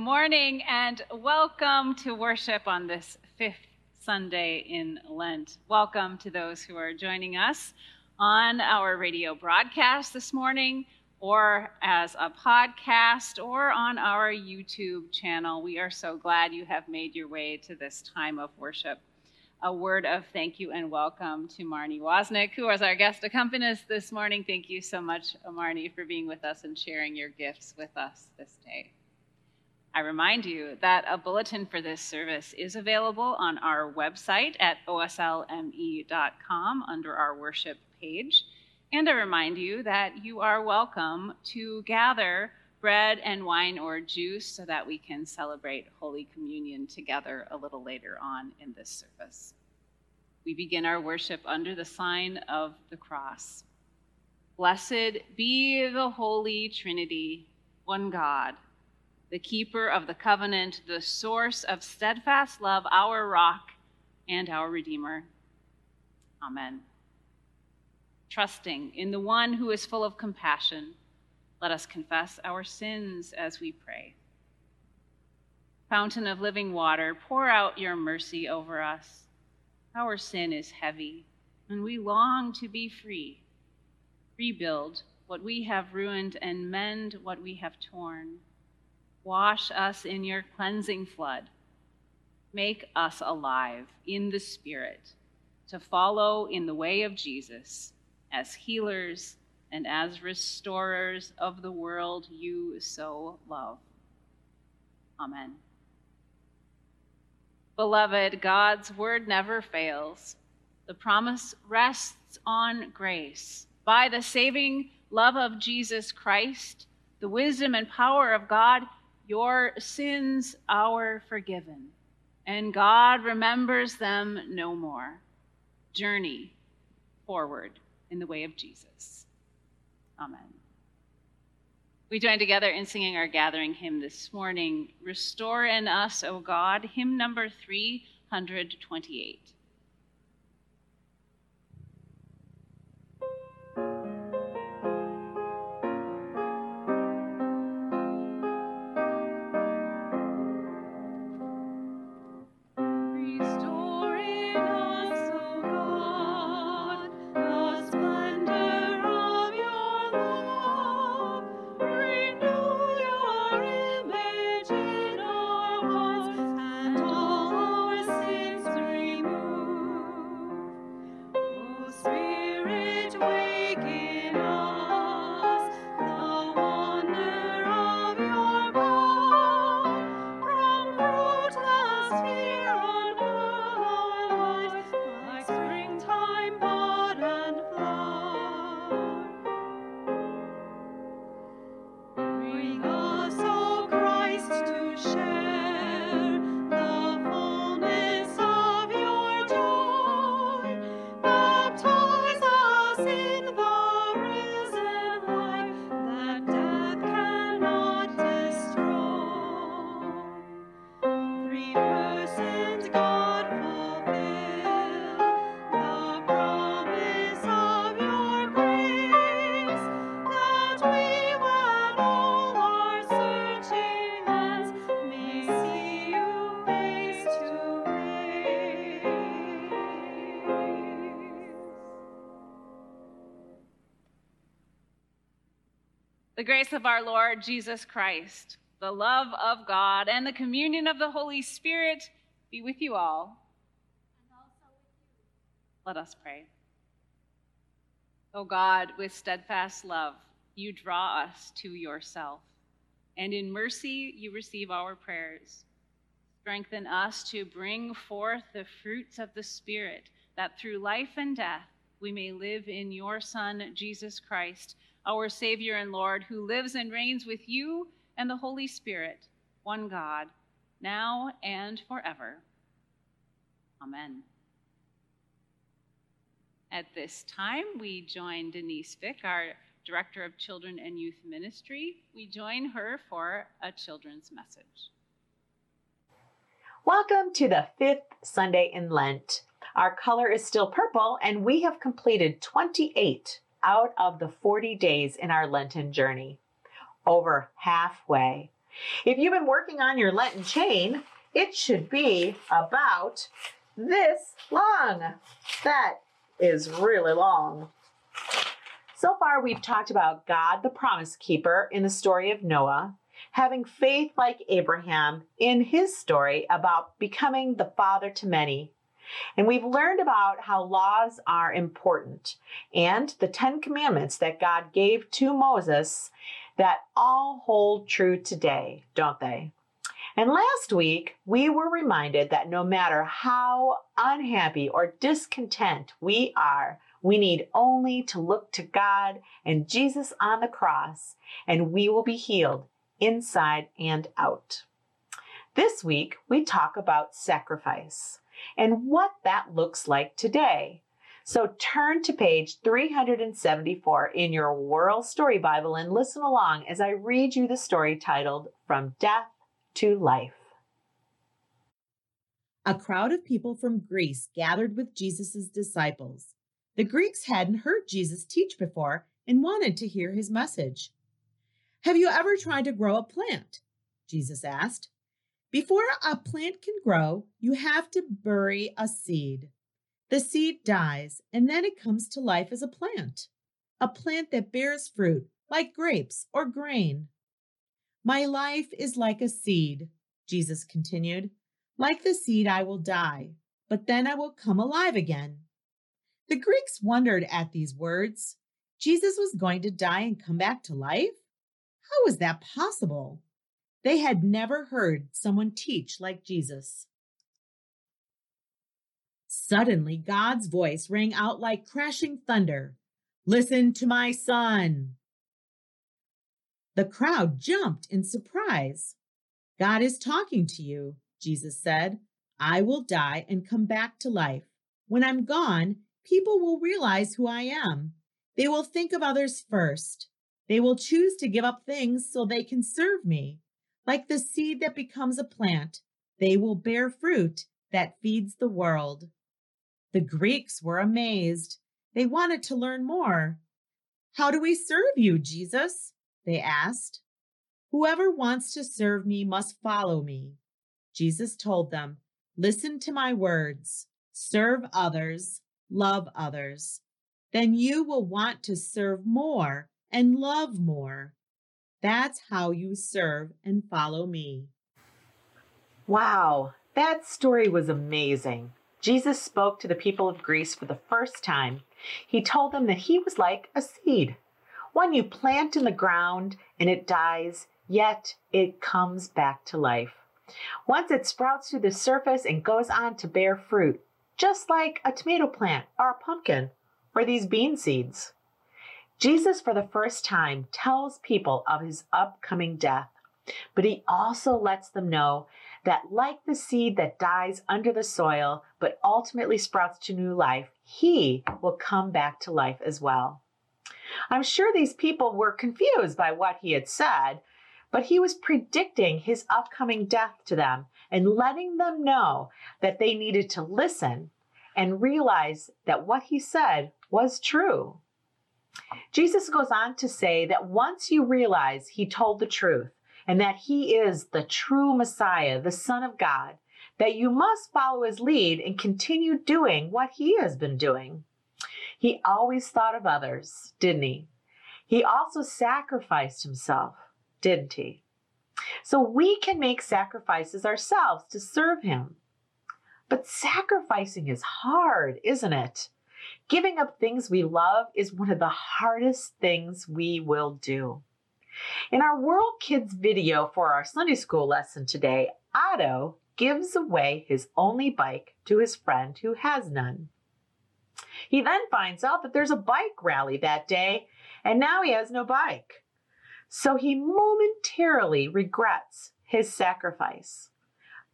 Morning and welcome to worship on this fifth Sunday in Lent. Welcome to those who are joining us on our radio broadcast this morning, or as a podcast, or on our YouTube channel. We are so glad you have made your way to this time of worship. A word of thank you and welcome to Marnie Wozniak, who is our guest accompanist this morning. Thank you so much, Marnie, for being with us and sharing your gifts with us this day. I remind you that a bulletin for this service is available on our website at oslme.com under our worship page. And I remind you that you are welcome to gather bread and wine or juice so that we can celebrate Holy Communion together a little later on in this service. We begin our worship under the sign of the cross. Blessed be the Holy Trinity, one God the keeper of the covenant, the source of steadfast love, our rock and our Redeemer. Amen. Trusting in the one who is full of compassion, let us confess our sins as we pray. Fountain of living water, pour out your mercy over us. Our sin is heavy, and we long to be free. Rebuild what we have ruined and mend what we have torn Wash us in your cleansing flood. Make us alive in the Spirit to follow in the way of Jesus as healers and as restorers of the world you so love. Amen. Beloved, God's word never fails. The promise rests on grace. By the saving love of Jesus Christ, the wisdom and power of God, your sins are forgiven, and God remembers them no more. Journey forward in the way of Jesus. Amen. We join together in singing our gathering hymn this morning, Restore in Us, O God, hymn number 328. Grace of our Lord Jesus Christ, the love of God, and the communion of the Holy Spirit be with you all. Let us pray. O God, with steadfast love, you draw us to yourself, and in mercy you receive our prayers. Strengthen us to bring forth the fruits of the Spirit, that through life and death we may live in your Son, Jesus Christ our Savior and Lord, who lives and reigns with you and the Holy Spirit, one God, now and forever. Amen. At this time, we join Denise Vick, our Director of Children and Youth Ministry. We join her for a children's message. Welcome to the fifth Sunday in Lent. Our color is still purple, and we have completed 28 out of the 40 days in our Lenten journey. Over halfway, If you've been working on your Lenten chain, it should be about this long. That is really long. So far, we've talked about God, the promise keeper, in the story of Noah, having faith like Abraham in his story about becoming the father to many. And we've learned about how laws are important and the Ten Commandments that God gave to Moses that all hold true today, don't they? And last week, we were reminded that no matter how unhappy or discontent we are, we need only to look to God and Jesus on the cross, and we will be healed inside and out. This week, we talk about sacrifice and what that looks like today. So turn to page 374 in your Whirl Story Bible and listen along as I read you the story titled From Death to Life. A crowd of people from Greece gathered with Jesus' disciples. The Greeks hadn't heard Jesus teach before and wanted to hear his message. Have you ever tried to grow a plant? Jesus asked. Before a plant can grow, you have to bury a seed. The seed dies and then it comes to life as a plant, a plant that bears fruit like grapes or grain. My life is like a seed, Jesus continued. Like the seed, I will die, but then I will come alive again. The Greeks wondered at these words. Jesus was going to die and come back to life? How was that possible? They had never heard someone teach like Jesus. Suddenly, God's voice rang out like crashing thunder Listen to my son. The crowd jumped in surprise. God is talking to you, Jesus said. I will die and come back to life. When I'm gone, people will realize who I am. They will think of others first. They will choose to give up things so they can serve me. Like the seed that becomes a plant, they will bear fruit that feeds the world. The Greeks were amazed. They wanted to learn more. How do we serve you, Jesus? They asked. Whoever wants to serve me must follow me. Jesus told them, Listen to my words, serve others, love others. Then you will want to serve more and love more. That's how you serve and follow me. Wow, that story was amazing. Jesus spoke to the people of Greece for the first time. He told them that he was like a seed, one you plant in the ground and it dies, yet it comes back to life. Once it sprouts through the surface and goes on to bear fruit, just like a tomato plant or a pumpkin or these bean seeds. Jesus, for the first time, tells people of his upcoming death, but he also lets them know that, like the seed that dies under the soil but ultimately sprouts to new life, he will come back to life as well. I'm sure these people were confused by what he had said, but he was predicting his upcoming death to them and letting them know that they needed to listen and realize that what he said was true. Jesus goes on to say that once you realize he told the truth and that he is the true Messiah, the Son of God, that you must follow his lead and continue doing what he has been doing. He always thought of others, didn't he? He also sacrificed himself, didn't he? So we can make sacrifices ourselves to serve him. But sacrificing is hard, isn't it? Giving up things we love is one of the hardest things we will do. In our Whirl Kids video for our Sunday school lesson today, Otto gives away his only bike to his friend who has none. He then finds out that there's a bike rally that day, and now he has no bike. So he momentarily regrets his sacrifice.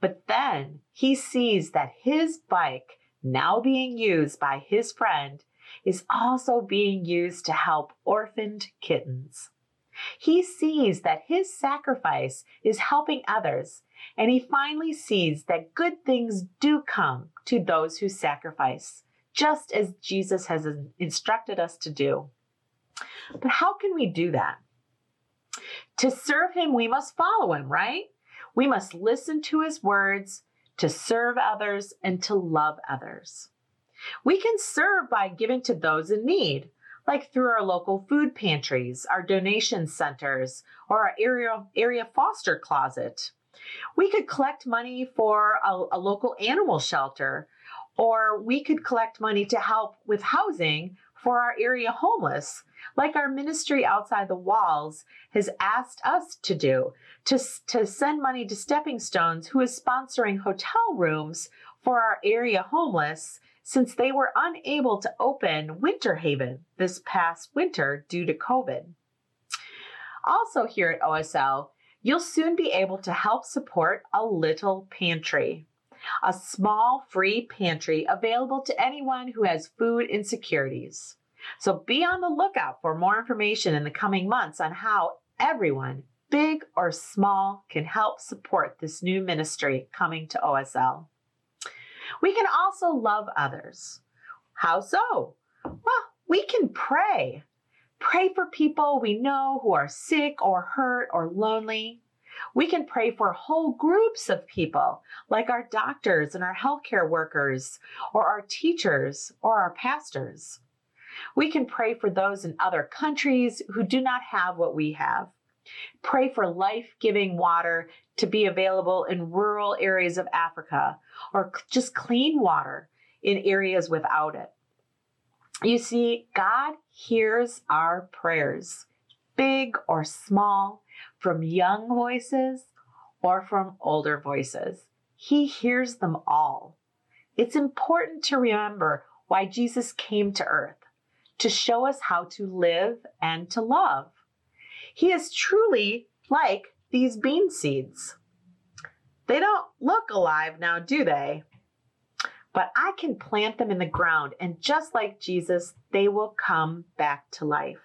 But then he sees that his bike now being used by his friend, is also being used to help orphaned kittens. He sees that his sacrifice is helping others, and he finally sees that good things do come to those who sacrifice, just as Jesus has instructed us to do. But how can we do that? To serve him, we must follow him, right? We must listen to his words, to serve others, and to love others. We can serve by giving to those in need, like through our local food pantries, our donation centers, or our area, area foster closet. We could collect money for a, a local animal shelter, or we could collect money to help with housing for our area homeless, like our ministry outside the walls has asked us to do, to, to send money to Stepping Stones, who is sponsoring hotel rooms for our area homeless since they were unable to open Winter Haven this past winter due to COVID. Also, here at OSL, you'll soon be able to help support a little pantry, a small free pantry available to anyone who has food insecurities. So be on the lookout for more information in the coming months on how everyone, big or small, can help support this new ministry coming to OSL. We can also love others. How so? Well, we can pray. Pray for people we know who are sick or hurt or lonely. We can pray for whole groups of people, like our doctors and our healthcare workers, or our teachers, or our pastors. We can pray for those in other countries who do not have what we have. Pray for life giving water to be available in rural areas of Africa or just clean water in areas without it. You see, God hears our prayers, big or small, from young voices or from older voices. He hears them all. It's important to remember why Jesus came to earth to show us how to live and to love. He is truly like these bean seeds. They don't look alive now, do they? But I can plant them in the ground, and just like Jesus, they will come back to life.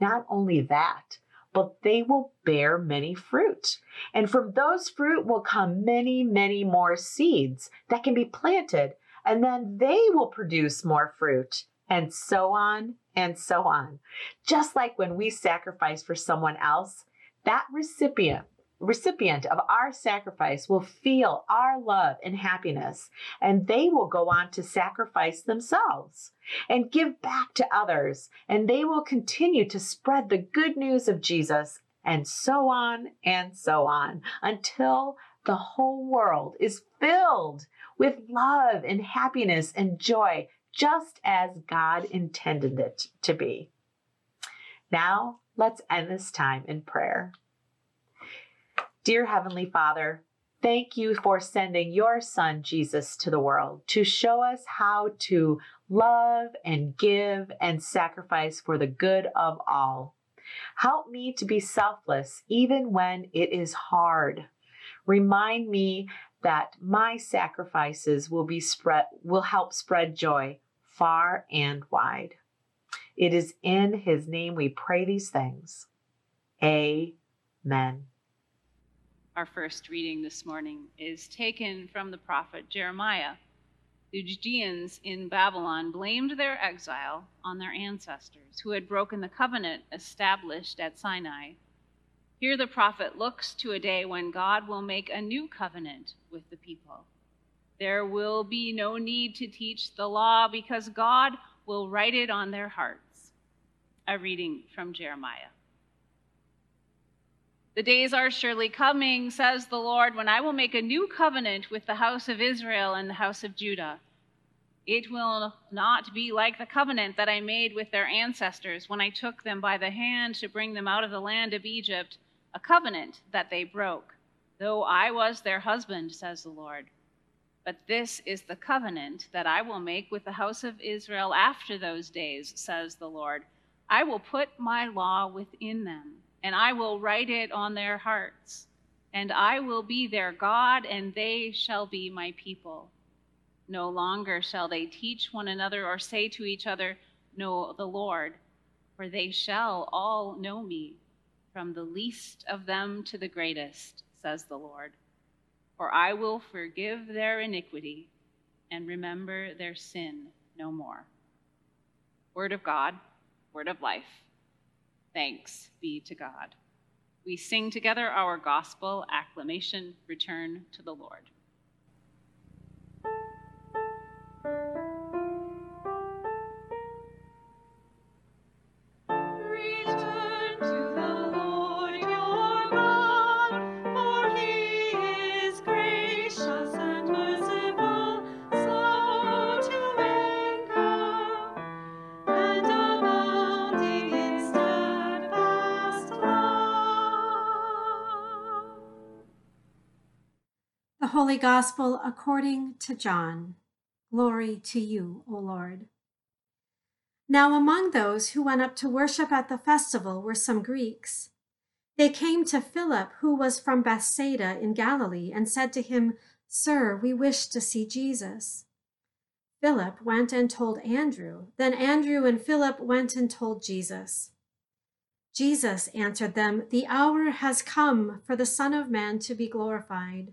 Not only that, but they will bear many fruit. And from those fruit will come many, many more seeds that can be planted, and then they will produce more fruit and so on and so on. Just like when we sacrifice for someone else, that recipient recipient of our sacrifice will feel our love and happiness, and they will go on to sacrifice themselves and give back to others, and they will continue to spread the good news of Jesus, and so on and so on until the whole world is filled with love and happiness and joy just as God intended it to be. Now, let's end this time in prayer. Dear Heavenly Father, thank you for sending your Son, Jesus, to the world to show us how to love and give and sacrifice for the good of all. Help me to be selfless even when it is hard. Remind me that my sacrifices will be spread will help spread joy far and wide. It is in his name we pray these things. Amen. Our first reading this morning is taken from the prophet Jeremiah. The Judeans in Babylon blamed their exile on their ancestors who had broken the covenant established at Sinai. Here the prophet looks to a day when God will make a new covenant with the people. There will be no need to teach the law because God will write it on their hearts. A reading from Jeremiah. The days are surely coming, says the Lord, when I will make a new covenant with the house of Israel and the house of Judah. It will not be like the covenant that I made with their ancestors when I took them by the hand to bring them out of the land of Egypt a covenant that they broke, though I was their husband, says the Lord. But this is the covenant that I will make with the house of Israel after those days, says the Lord. I will put my law within them, and I will write it on their hearts. And I will be their God, and they shall be my people. No longer shall they teach one another or say to each other, Know the Lord, for they shall all know me from the least of them to the greatest, says the Lord. For I will forgive their iniquity and remember their sin no more. Word of God, word of life. Thanks be to God. we sing together our gospel acclamation, Return to the Lord. Holy Gospel according to John. Glory to you, O Lord. Now, among those who went up to worship at the festival were some Greeks. They came to Philip, who was from Bethsaida in Galilee, and said to him, Sir, we wish to see Jesus. Philip went and told Andrew. Then Andrew and Philip went and told Jesus. Jesus answered them, The hour has come for the Son of Man to be glorified.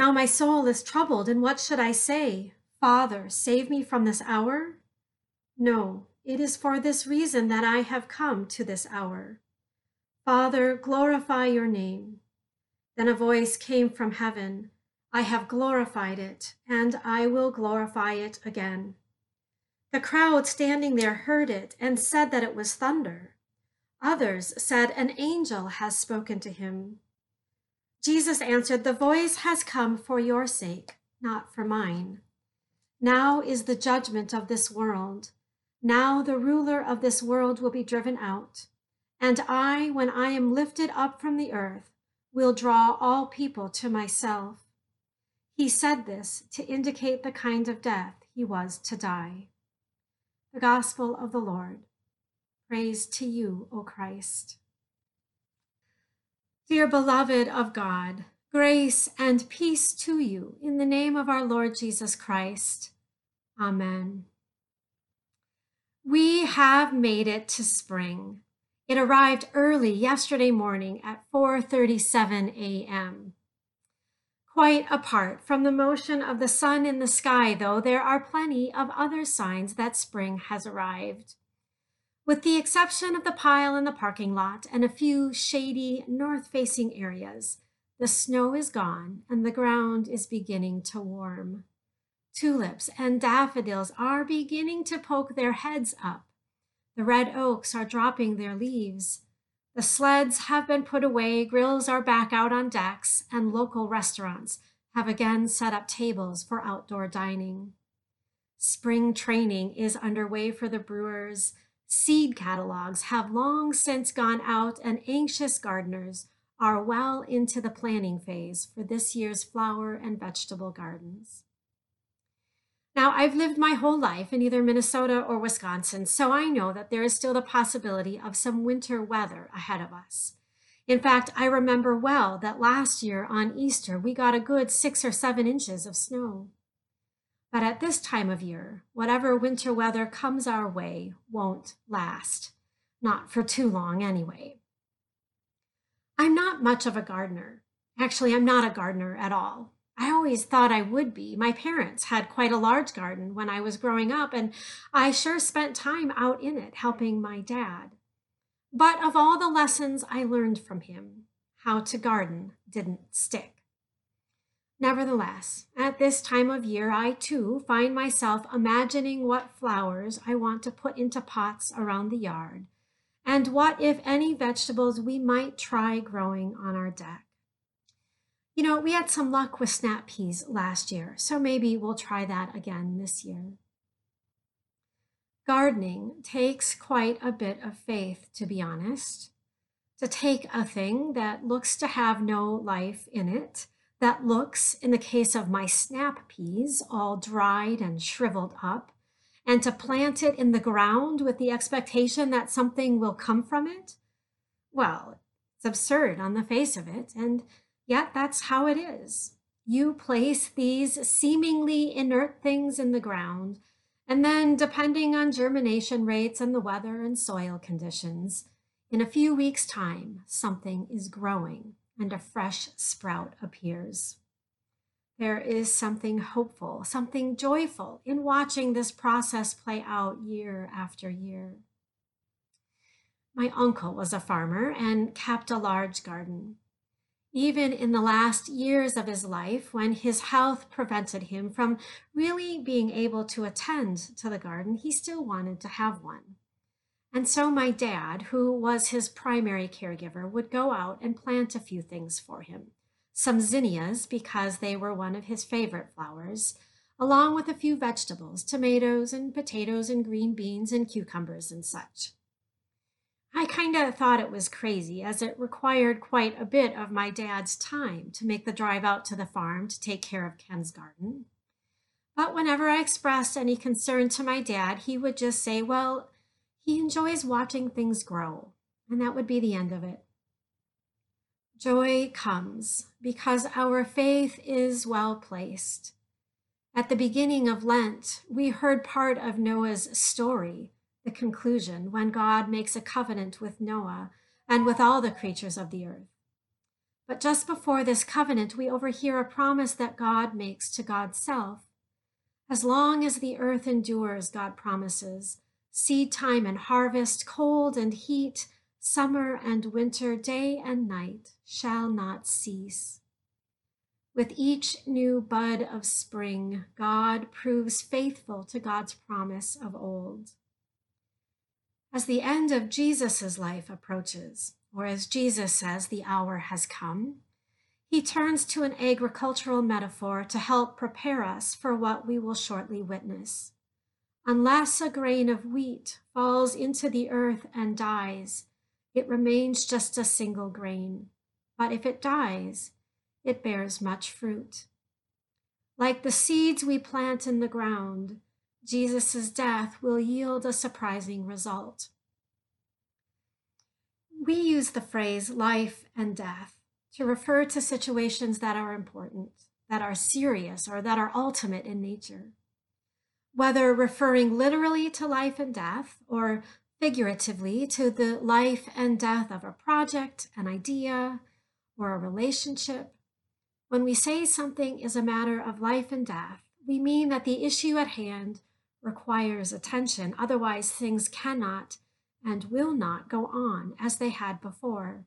Now my soul is troubled, and what should I say? Father, save me from this hour? No, it is for this reason that I have come to this hour. Father, glorify your name. Then a voice came from heaven I have glorified it, and I will glorify it again. The crowd standing there heard it and said that it was thunder. Others said, An angel has spoken to him. Jesus answered, The voice has come for your sake, not for mine. Now is the judgment of this world. Now the ruler of this world will be driven out. And I, when I am lifted up from the earth, will draw all people to myself. He said this to indicate the kind of death he was to die. The Gospel of the Lord. Praise to you, O Christ. Dear beloved of God, grace and peace to you in the name of our Lord Jesus Christ. Amen. We have made it to spring. It arrived early yesterday morning at 4:37 a.m. Quite apart from the motion of the sun in the sky, though, there are plenty of other signs that spring has arrived. With the exception of the pile in the parking lot and a few shady north facing areas, the snow is gone and the ground is beginning to warm. Tulips and daffodils are beginning to poke their heads up. The red oaks are dropping their leaves. The sleds have been put away, grills are back out on decks, and local restaurants have again set up tables for outdoor dining. Spring training is underway for the brewers Seed catalogs have long since gone out, and anxious gardeners are well into the planning phase for this year's flower and vegetable gardens. Now, I've lived my whole life in either Minnesota or Wisconsin, so I know that there is still the possibility of some winter weather ahead of us. In fact, I remember well that last year on Easter, we got a good six or seven inches of snow. But at this time of year, whatever winter weather comes our way won't last. Not for too long, anyway. I'm not much of a gardener. Actually, I'm not a gardener at all. I always thought I would be. My parents had quite a large garden when I was growing up, and I sure spent time out in it helping my dad. But of all the lessons I learned from him, how to garden didn't stick. Nevertheless, at this time of year, I too find myself imagining what flowers I want to put into pots around the yard, and what, if any, vegetables we might try growing on our deck. You know, we had some luck with snap peas last year, so maybe we'll try that again this year. Gardening takes quite a bit of faith, to be honest. To take a thing that looks to have no life in it that looks, in the case of my snap peas, all dried and shriveled up, and to plant it in the ground with the expectation that something will come from it? Well, it's absurd on the face of it, and yet that's how it is. You place these seemingly inert things in the ground, and then, depending on germination rates and the weather and soil conditions, in a few weeks' time, something is growing and a fresh sprout appears. There is something hopeful, something joyful in watching this process play out year after year. My uncle was a farmer and kept a large garden. Even in the last years of his life, when his health prevented him from really being able to attend to the garden, he still wanted to have one. And so my dad, who was his primary caregiver, would go out and plant a few things for him some zinnias because they were one of his favorite flowers, along with a few vegetables, tomatoes and potatoes and green beans and cucumbers and such. I kind of thought it was crazy as it required quite a bit of my dad's time to make the drive out to the farm to take care of Ken's garden. But whenever I expressed any concern to my dad, he would just say, Well, he enjoys watching things grow, and that would be the end of it. Joy comes because our faith is well placed. At the beginning of Lent, we heard part of Noah's story, the conclusion, when God makes a covenant with Noah and with all the creatures of the earth. But just before this covenant, we overhear a promise that God makes to God's self. As long as the earth endures, God promises, seed time and harvest, cold and heat, summer and winter, day and night shall not cease. With each new bud of spring, God proves faithful to God's promise of old. As the end of Jesus' life approaches, or as Jesus says, the hour has come, he turns to an agricultural metaphor to help prepare us for what we will shortly witness. Unless a grain of wheat falls into the earth and dies, it remains just a single grain, but if it dies, it bears much fruit. Like the seeds we plant in the ground, Jesus' death will yield a surprising result. We use the phrase life and death to refer to situations that are important, that are serious, or that are ultimate in nature. Whether referring literally to life and death or figuratively to the life and death of a project, an idea, or a relationship. When we say something is a matter of life and death, we mean that the issue at hand requires attention. Otherwise, things cannot and will not go on as they had before.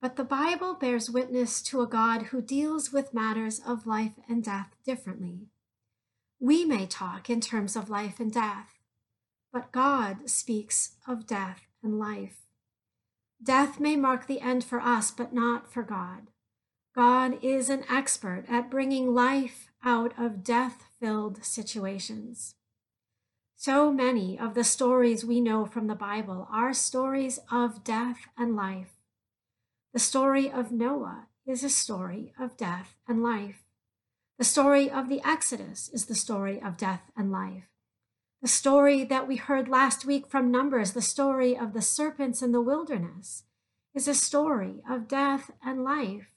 But the Bible bears witness to a God who deals with matters of life and death differently. We may talk in terms of life and death, but God speaks of death and life. Death may mark the end for us, but not for God. God is an expert at bringing life out of death filled situations. So many of the stories we know from the Bible are stories of death and life. The story of Noah is a story of death and life. The story of the Exodus is the story of death and life. The story that we heard last week from Numbers, the story of the serpents in the wilderness, is a story of death and life.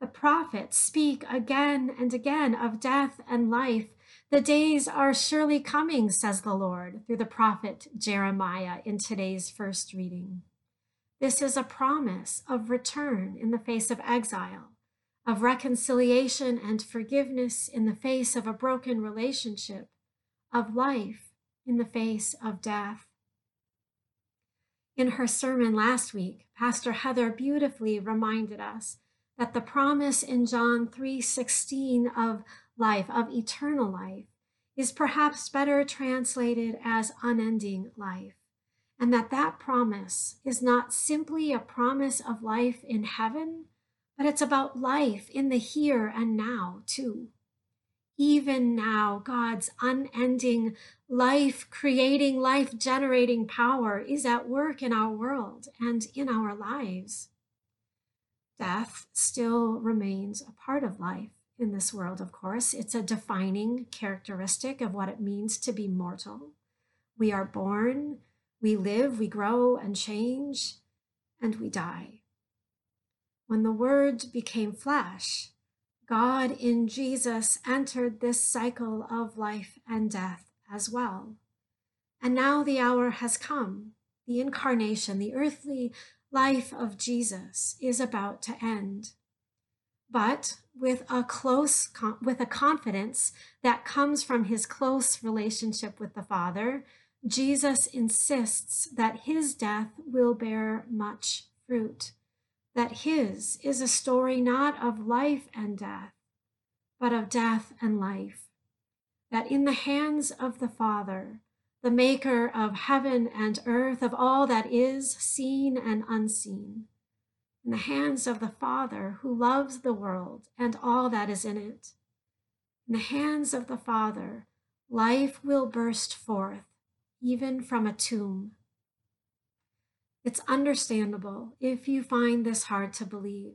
The prophets speak again and again of death and life. The days are surely coming, says the Lord, through the prophet Jeremiah in today's first reading. This is a promise of return in the face of exile, of reconciliation and forgiveness in the face of a broken relationship, of life in the face of death. In her sermon last week, Pastor Heather beautifully reminded us that the promise in John 3:16 of life, of eternal life, is perhaps better translated as unending life, and that that promise is not simply a promise of life in heaven, but it's about life in the here and now too even now, God's unending life creating, life generating power is at work in our world and in our lives. Death still remains a part of life in this world, of course. It's a defining characteristic of what it means to be mortal. We are born, we live, we grow and change. and we die. When the Word became flesh, God in Jesus entered this cycle of life and death as well. And now the hour has come. The incarnation, the earthly life of Jesus is about to end. But with a close, with a confidence that comes from his close relationship with the Father, Jesus insists that his death will bear much fruit, that his is a story not of life and death, but of death and life, that in the hands of the Father, the maker of heaven and earth, of all that is seen and unseen, in the hands of the Father who loves the world and all that is in it, in the hands of the Father, life will burst forth, even from a tomb. It's understandable if you find this hard to believe.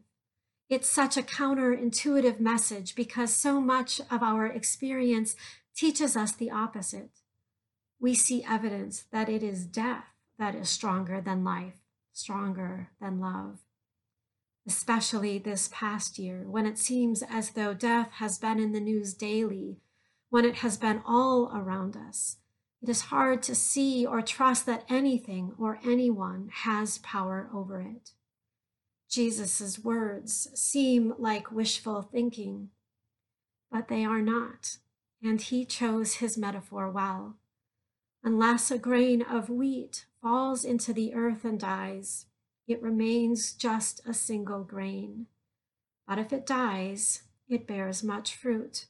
It's such a counterintuitive message because so much of our experience teaches us the opposite. We see evidence that it is death that is stronger than life, stronger than love. Especially this past year, when it seems as though death has been in the news daily, when it has been all around us, it is hard to see or trust that anything or anyone has power over it. Jesus' words seem like wishful thinking, but they are not, and he chose his metaphor well. Unless a grain of wheat falls into the earth and dies, it remains just a single grain. But if it dies, it bears much fruit.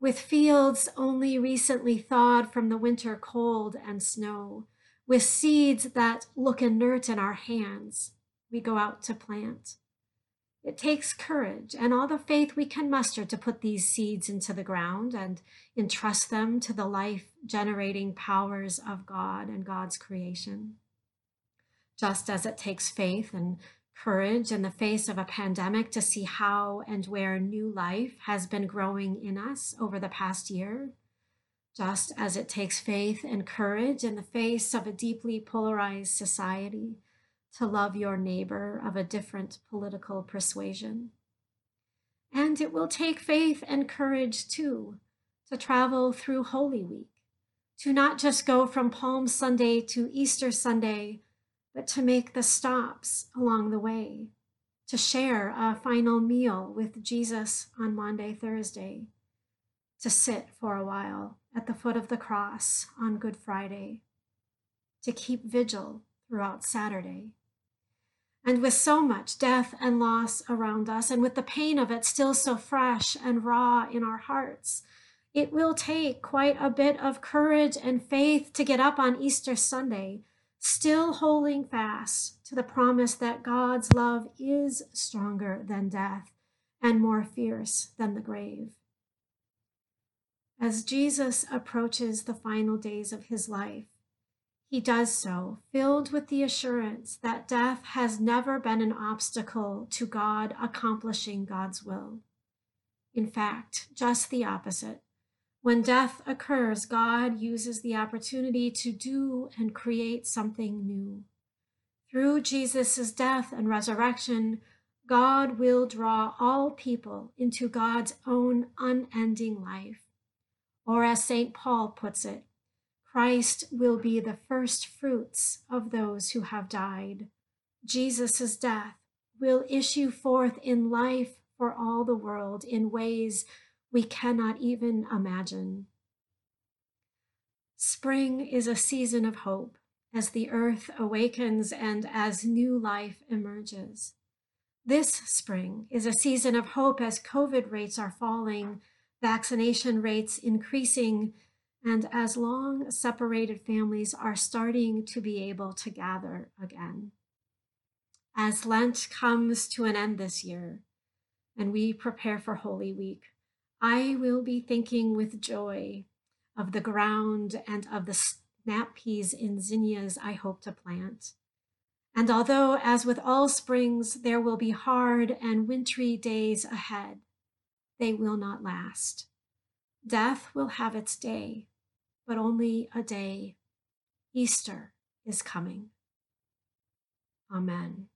With fields only recently thawed from the winter cold and snow, with seeds that look inert in our hands, we go out to plant. It takes courage and all the faith we can muster to put these seeds into the ground and entrust them to the life generating powers of God and God's creation. Just as it takes faith and courage in the face of a pandemic to see how and where new life has been growing in us over the past year, just as it takes faith and courage in the face of a deeply polarized society to love your neighbor of a different political persuasion. And it will take faith and courage too to travel through Holy Week, to not just go from Palm Sunday to Easter Sunday, but to make the stops along the way, to share a final meal with Jesus on Maundy, Thursday, to sit for a while at the foot of the cross on Good Friday, to keep vigil throughout Saturday. And with so much death and loss around us, and with the pain of it still so fresh and raw in our hearts, it will take quite a bit of courage and faith to get up on Easter Sunday, still holding fast to the promise that God's love is stronger than death and more fierce than the grave. As Jesus approaches the final days of his life, he does so, filled with the assurance that death has never been an obstacle to God accomplishing God's will. In fact, just the opposite. When death occurs, God uses the opportunity to do and create something new. Through Jesus' death and resurrection, God will draw all people into God's own unending life. Or as St. Paul puts it, Christ will be the first fruits of those who have died. Jesus' death will issue forth in life for all the world in ways we cannot even imagine. Spring is a season of hope as the earth awakens and as new life emerges. This spring is a season of hope as COVID rates are falling, vaccination rates increasing, and as long separated families are starting to be able to gather again. As Lent comes to an end this year and we prepare for Holy Week, I will be thinking with joy of the ground and of the snap peas and zinnias I hope to plant. And although, as with all springs, there will be hard and wintry days ahead, they will not last. Death will have its day, but only a day. Easter is coming. Amen.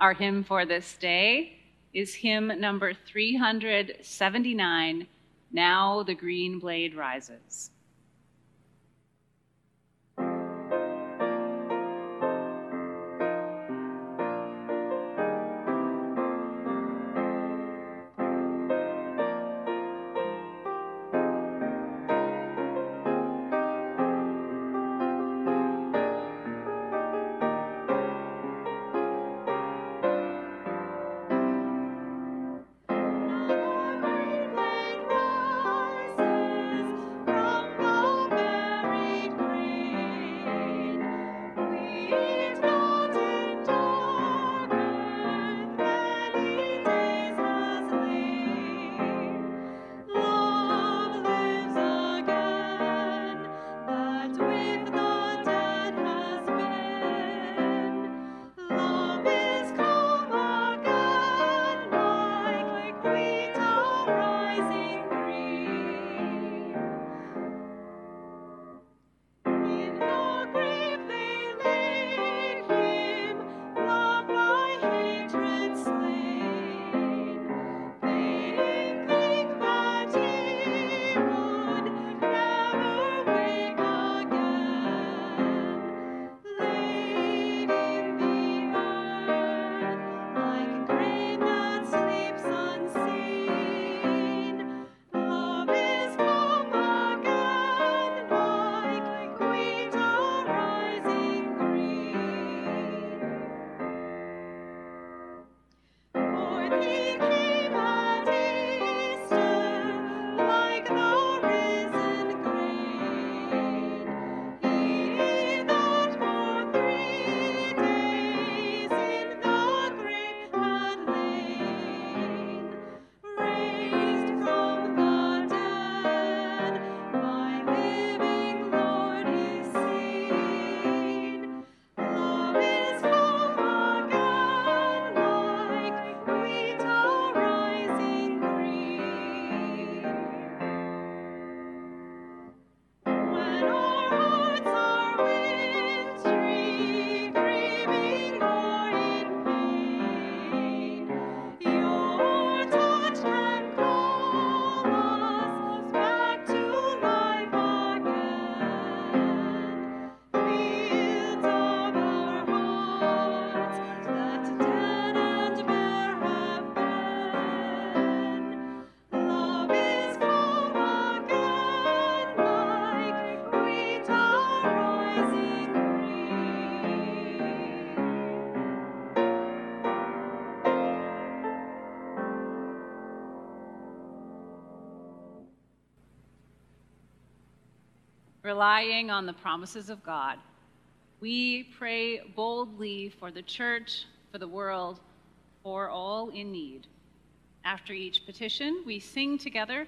Our hymn for this day is hymn number 379 Now the Green Blade Rises. Relying on the promises of God, we pray boldly for the church, for the world, for all in need. After each petition, we sing together,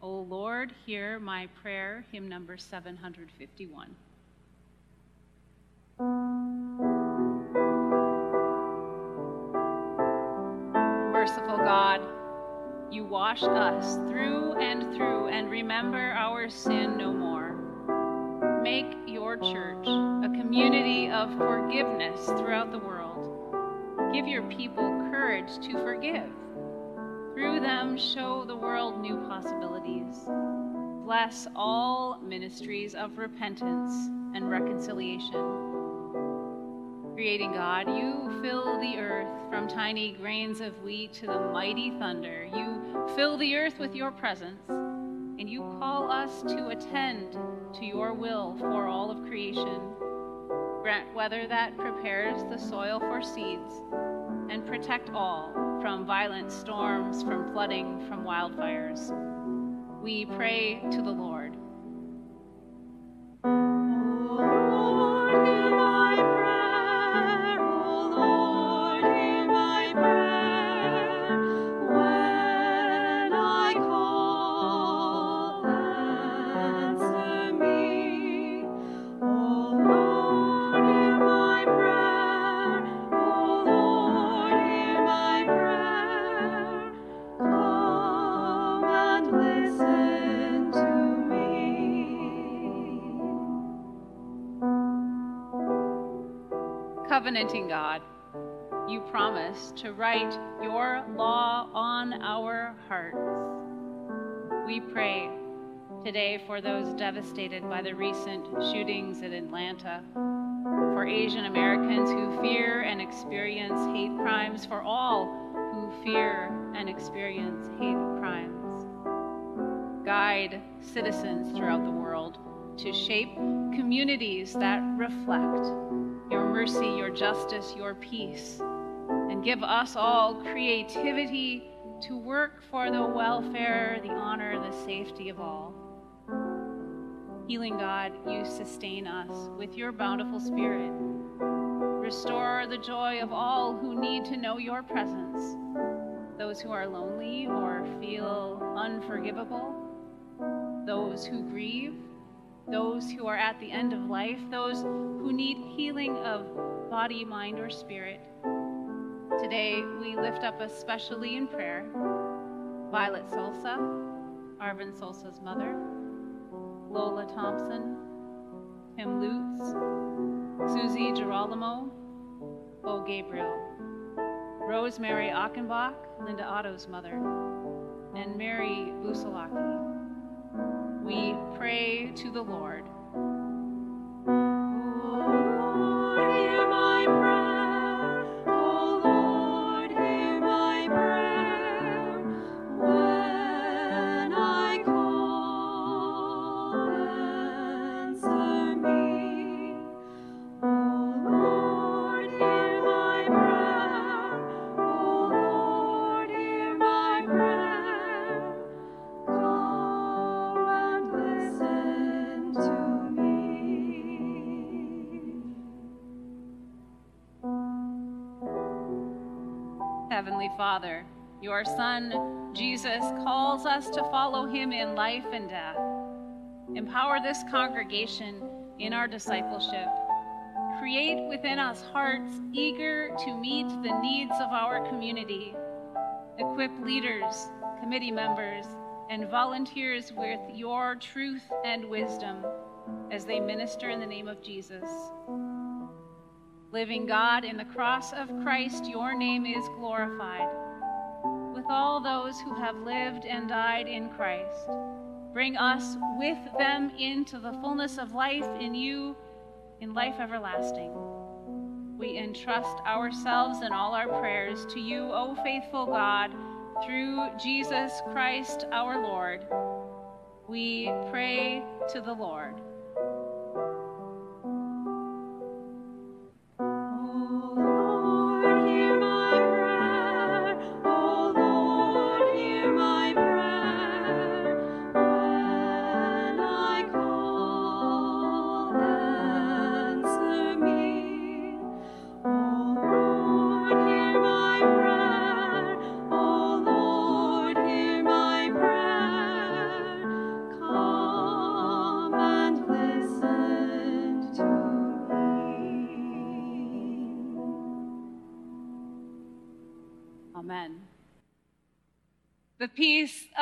O Lord, hear my prayer, hymn number 751. Merciful God, you wash us through and through and remember our sin no more make your church a community of forgiveness throughout the world. Give your people courage to forgive. Through them, show the world new possibilities. Bless all ministries of repentance and reconciliation. Creating God, you fill the earth from tiny grains of wheat to the mighty thunder. You fill the earth with your presence and you call us to attend to your will for all of creation. Grant weather that prepares the soil for seeds, and protect all from violent storms, from flooding, from wildfires. We pray to the Lord. Covenanting God, you promise to write your law on our hearts. We pray today for those devastated by the recent shootings in Atlanta, for Asian Americans who fear and experience hate crimes, for all who fear and experience hate crimes. Guide citizens throughout the world to shape communities that reflect your mercy, your justice, your peace, and give us all creativity to work for the welfare, the honor, the safety of all. Healing God, you sustain us with your bountiful spirit. Restore the joy of all who need to know your presence, those who are lonely or feel unforgivable, those who grieve, those who are at the end of life, those who need healing of body, mind, or spirit. Today, we lift up especially in prayer Violet Salsa, Arvin Salsa's mother, Lola Thompson, Tim Lutz, Susie Girolamo, Bo Gabriel, Rosemary Achenbach, Linda Otto's mother, and Mary Busalaki. We pray to the Lord. Father, your Son, Jesus, calls us to follow him in life and death. Empower this congregation in our discipleship. Create within us hearts eager to meet the needs of our community. Equip leaders, committee members, and volunteers with your truth and wisdom as they minister in the name of Jesus. Living God, in the cross of Christ, your name is glorified. With all those who have lived and died in Christ, bring us with them into the fullness of life in you, in life everlasting. We entrust ourselves and all our prayers to you, O faithful God, through Jesus Christ our Lord. We pray to the Lord.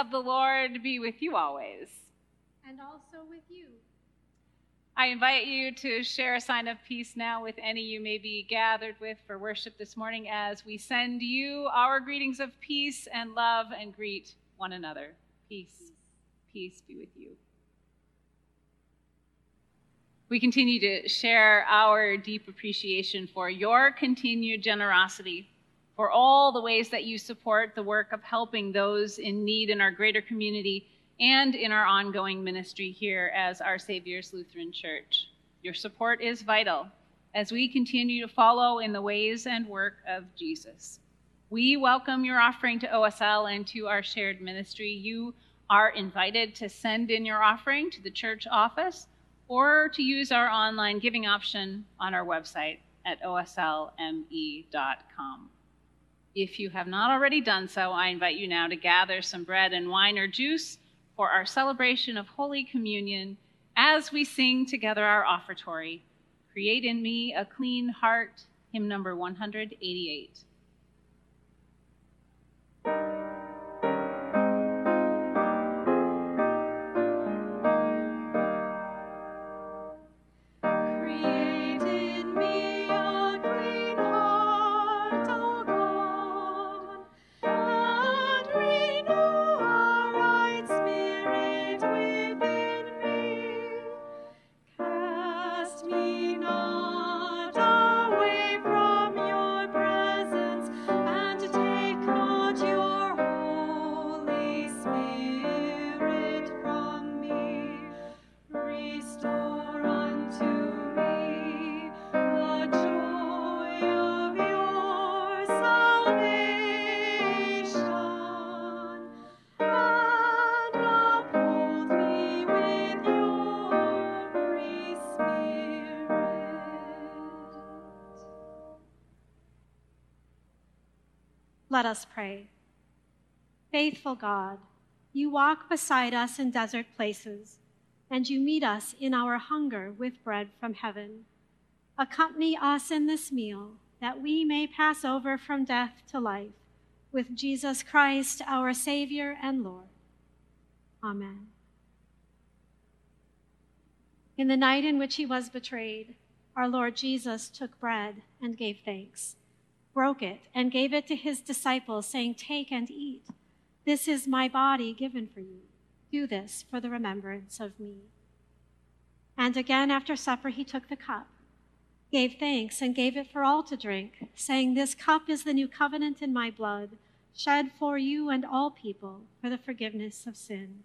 Of the Lord be with you always. And also with you. I invite you to share a sign of peace now with any you may be gathered with for worship this morning as we send you our greetings of peace and love and greet one another. Peace, peace be with you. We continue to share our deep appreciation for your continued generosity for all the ways that you support the work of helping those in need in our greater community and in our ongoing ministry here as Our Savior's Lutheran Church. Your support is vital as we continue to follow in the ways and work of Jesus. We welcome your offering to OSL and to our shared ministry. You are invited to send in your offering to the church office or to use our online giving option on our website at oslme.com. If you have not already done so, I invite you now to gather some bread and wine or juice for our celebration of Holy Communion as we sing together our offertory, Create in Me a Clean Heart, hymn number 188. Let us pray. Faithful God, you walk beside us in desert places, and you meet us in our hunger with bread from heaven. Accompany us in this meal, that we may pass over from death to life with Jesus Christ, our Savior and Lord. Amen. In the night in which he was betrayed, our Lord Jesus took bread and gave thanks, broke it, and gave it to his disciples, saying, Take and eat. This is my body given for you. Do this for the remembrance of me. And again after supper, he took the cup, gave thanks, and gave it for all to drink, saying, This cup is the new covenant in my blood, shed for you and all people for the forgiveness of sin.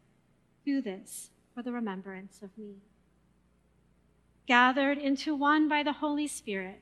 Do this for the remembrance of me gathered into one by the Holy Spirit,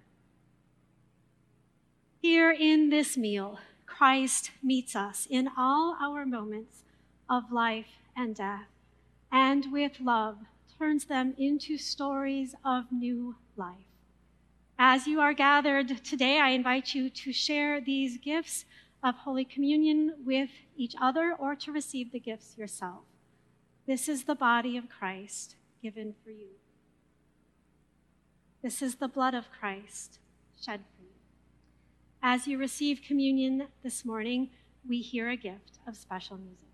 Here in this meal, Christ meets us in all our moments of life and death, and with love turns them into stories of new life. As you are gathered today, I invite you to share these gifts of Holy Communion with each other or to receive the gifts yourself. This is the body of Christ given for you. This is the blood of Christ shed. As you receive communion this morning, we hear a gift of special music.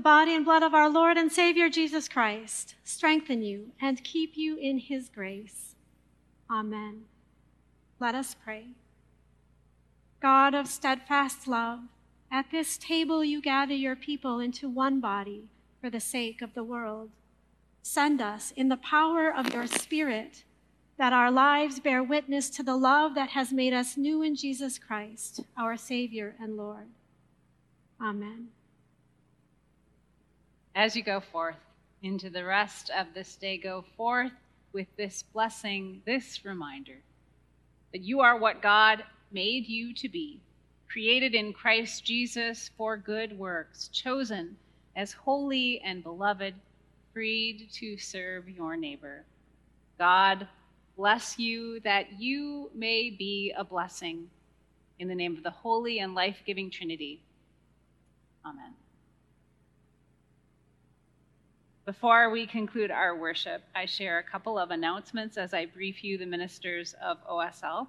The body and blood of our Lord and Savior Jesus Christ strengthen you and keep you in his grace. Amen. Let us pray. God of steadfast love, at this table you gather your people into one body for the sake of the world. Send us in the power of your Spirit that our lives bear witness to the love that has made us new in Jesus Christ, our Savior and Lord. Amen. As you go forth into the rest of this day, go forth with this blessing, this reminder that you are what God made you to be, created in Christ Jesus for good works, chosen as holy and beloved, freed to serve your neighbor. God bless you that you may be a blessing. In the name of the holy and life giving Trinity. Amen. Before we conclude our worship, I share a couple of announcements as I brief you, the ministers of OSL.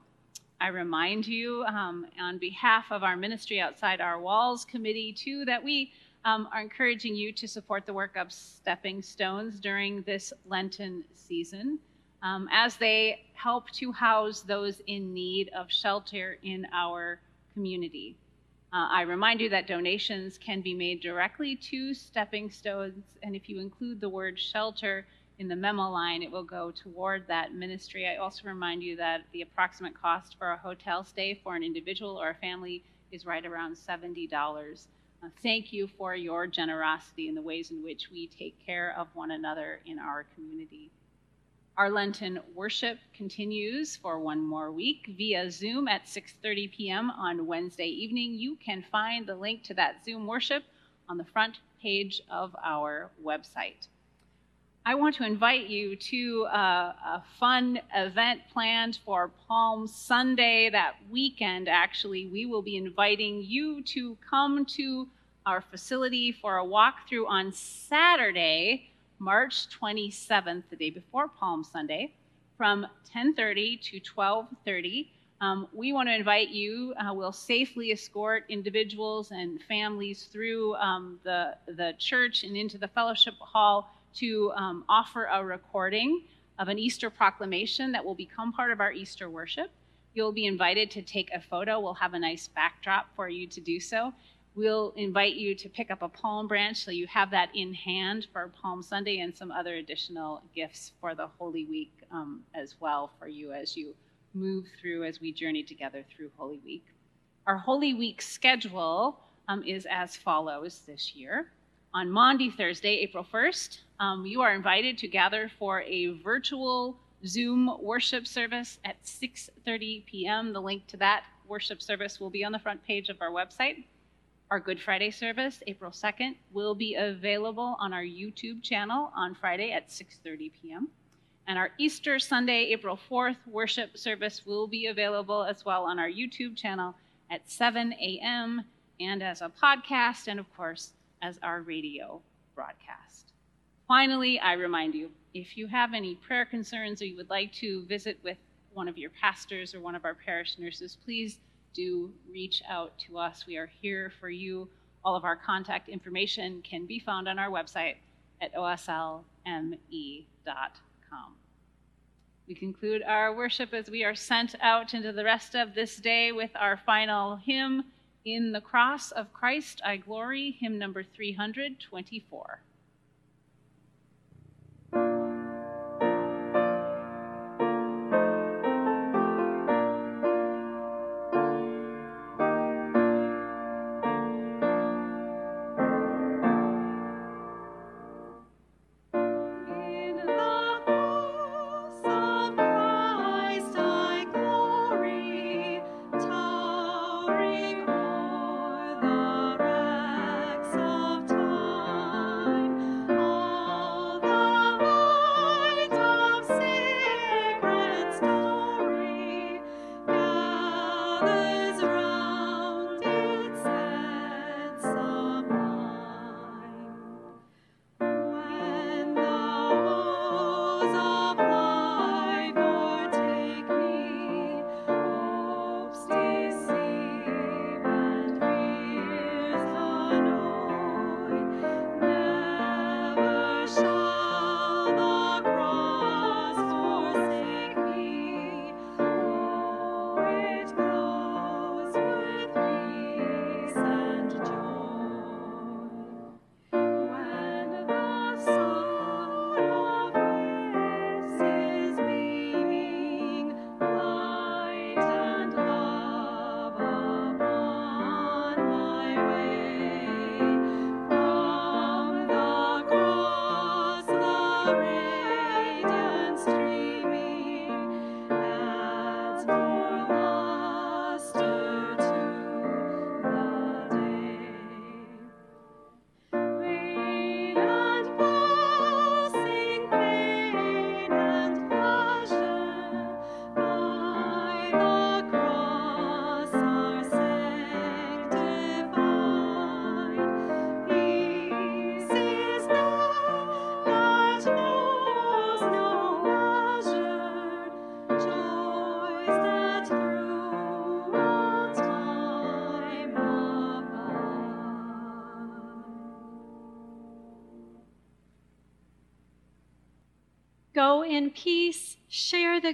I remind you, um, on behalf of our Ministry Outside Our Walls committee, too, that we um, are encouraging you to support the work of Stepping Stones during this Lenten season um, as they help to house those in need of shelter in our community. Uh, I remind you that donations can be made directly to Stepping Stones, and if you include the word shelter in the memo line, it will go toward that ministry. I also remind you that the approximate cost for a hotel stay for an individual or a family is right around $70. Uh, thank you for your generosity in the ways in which we take care of one another in our community. Our Lenten worship continues for one more week via Zoom at 6:30 p.m. on Wednesday evening. You can find the link to that Zoom worship on the front page of our website. I want to invite you to a, a fun event planned for Palm Sunday that weekend. Actually, we will be inviting you to come to our facility for a walkthrough on Saturday March 27th, the day before Palm Sunday, from 10:30 to 12:30. Um, we want to invite you. Uh, we'll safely escort individuals and families through um, the the church and into the fellowship hall to um, offer a recording of an Easter proclamation that will become part of our Easter worship. You'll be invited to take a photo. We'll have a nice backdrop for you to do so. We'll invite you to pick up a palm branch so you have that in hand for Palm Sunday and some other additional gifts for the Holy Week um, as well for you as you move through as we journey together through Holy Week. Our Holy Week schedule um, is as follows this year. On Maundy, Thursday, April 1st, um, you are invited to gather for a virtual Zoom worship service at 6:30 p.m. The link to that worship service will be on the front page of our website. Our Good Friday service, April 2nd, will be available on our YouTube channel on Friday at 6:30 p.m. And our Easter Sunday, April 4th, worship service will be available as well on our YouTube channel at 7 a.m. and as a podcast, and of course, as our radio broadcast. Finally, I remind you if you have any prayer concerns or you would like to visit with one of your pastors or one of our parish nurses, please do reach out to us. We are here for you. All of our contact information can be found on our website at oslme.com. We conclude our worship as we are sent out into the rest of this day with our final hymn, In the Cross of Christ I Glory, hymn number 324.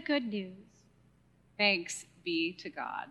Good news. Thanks be to God.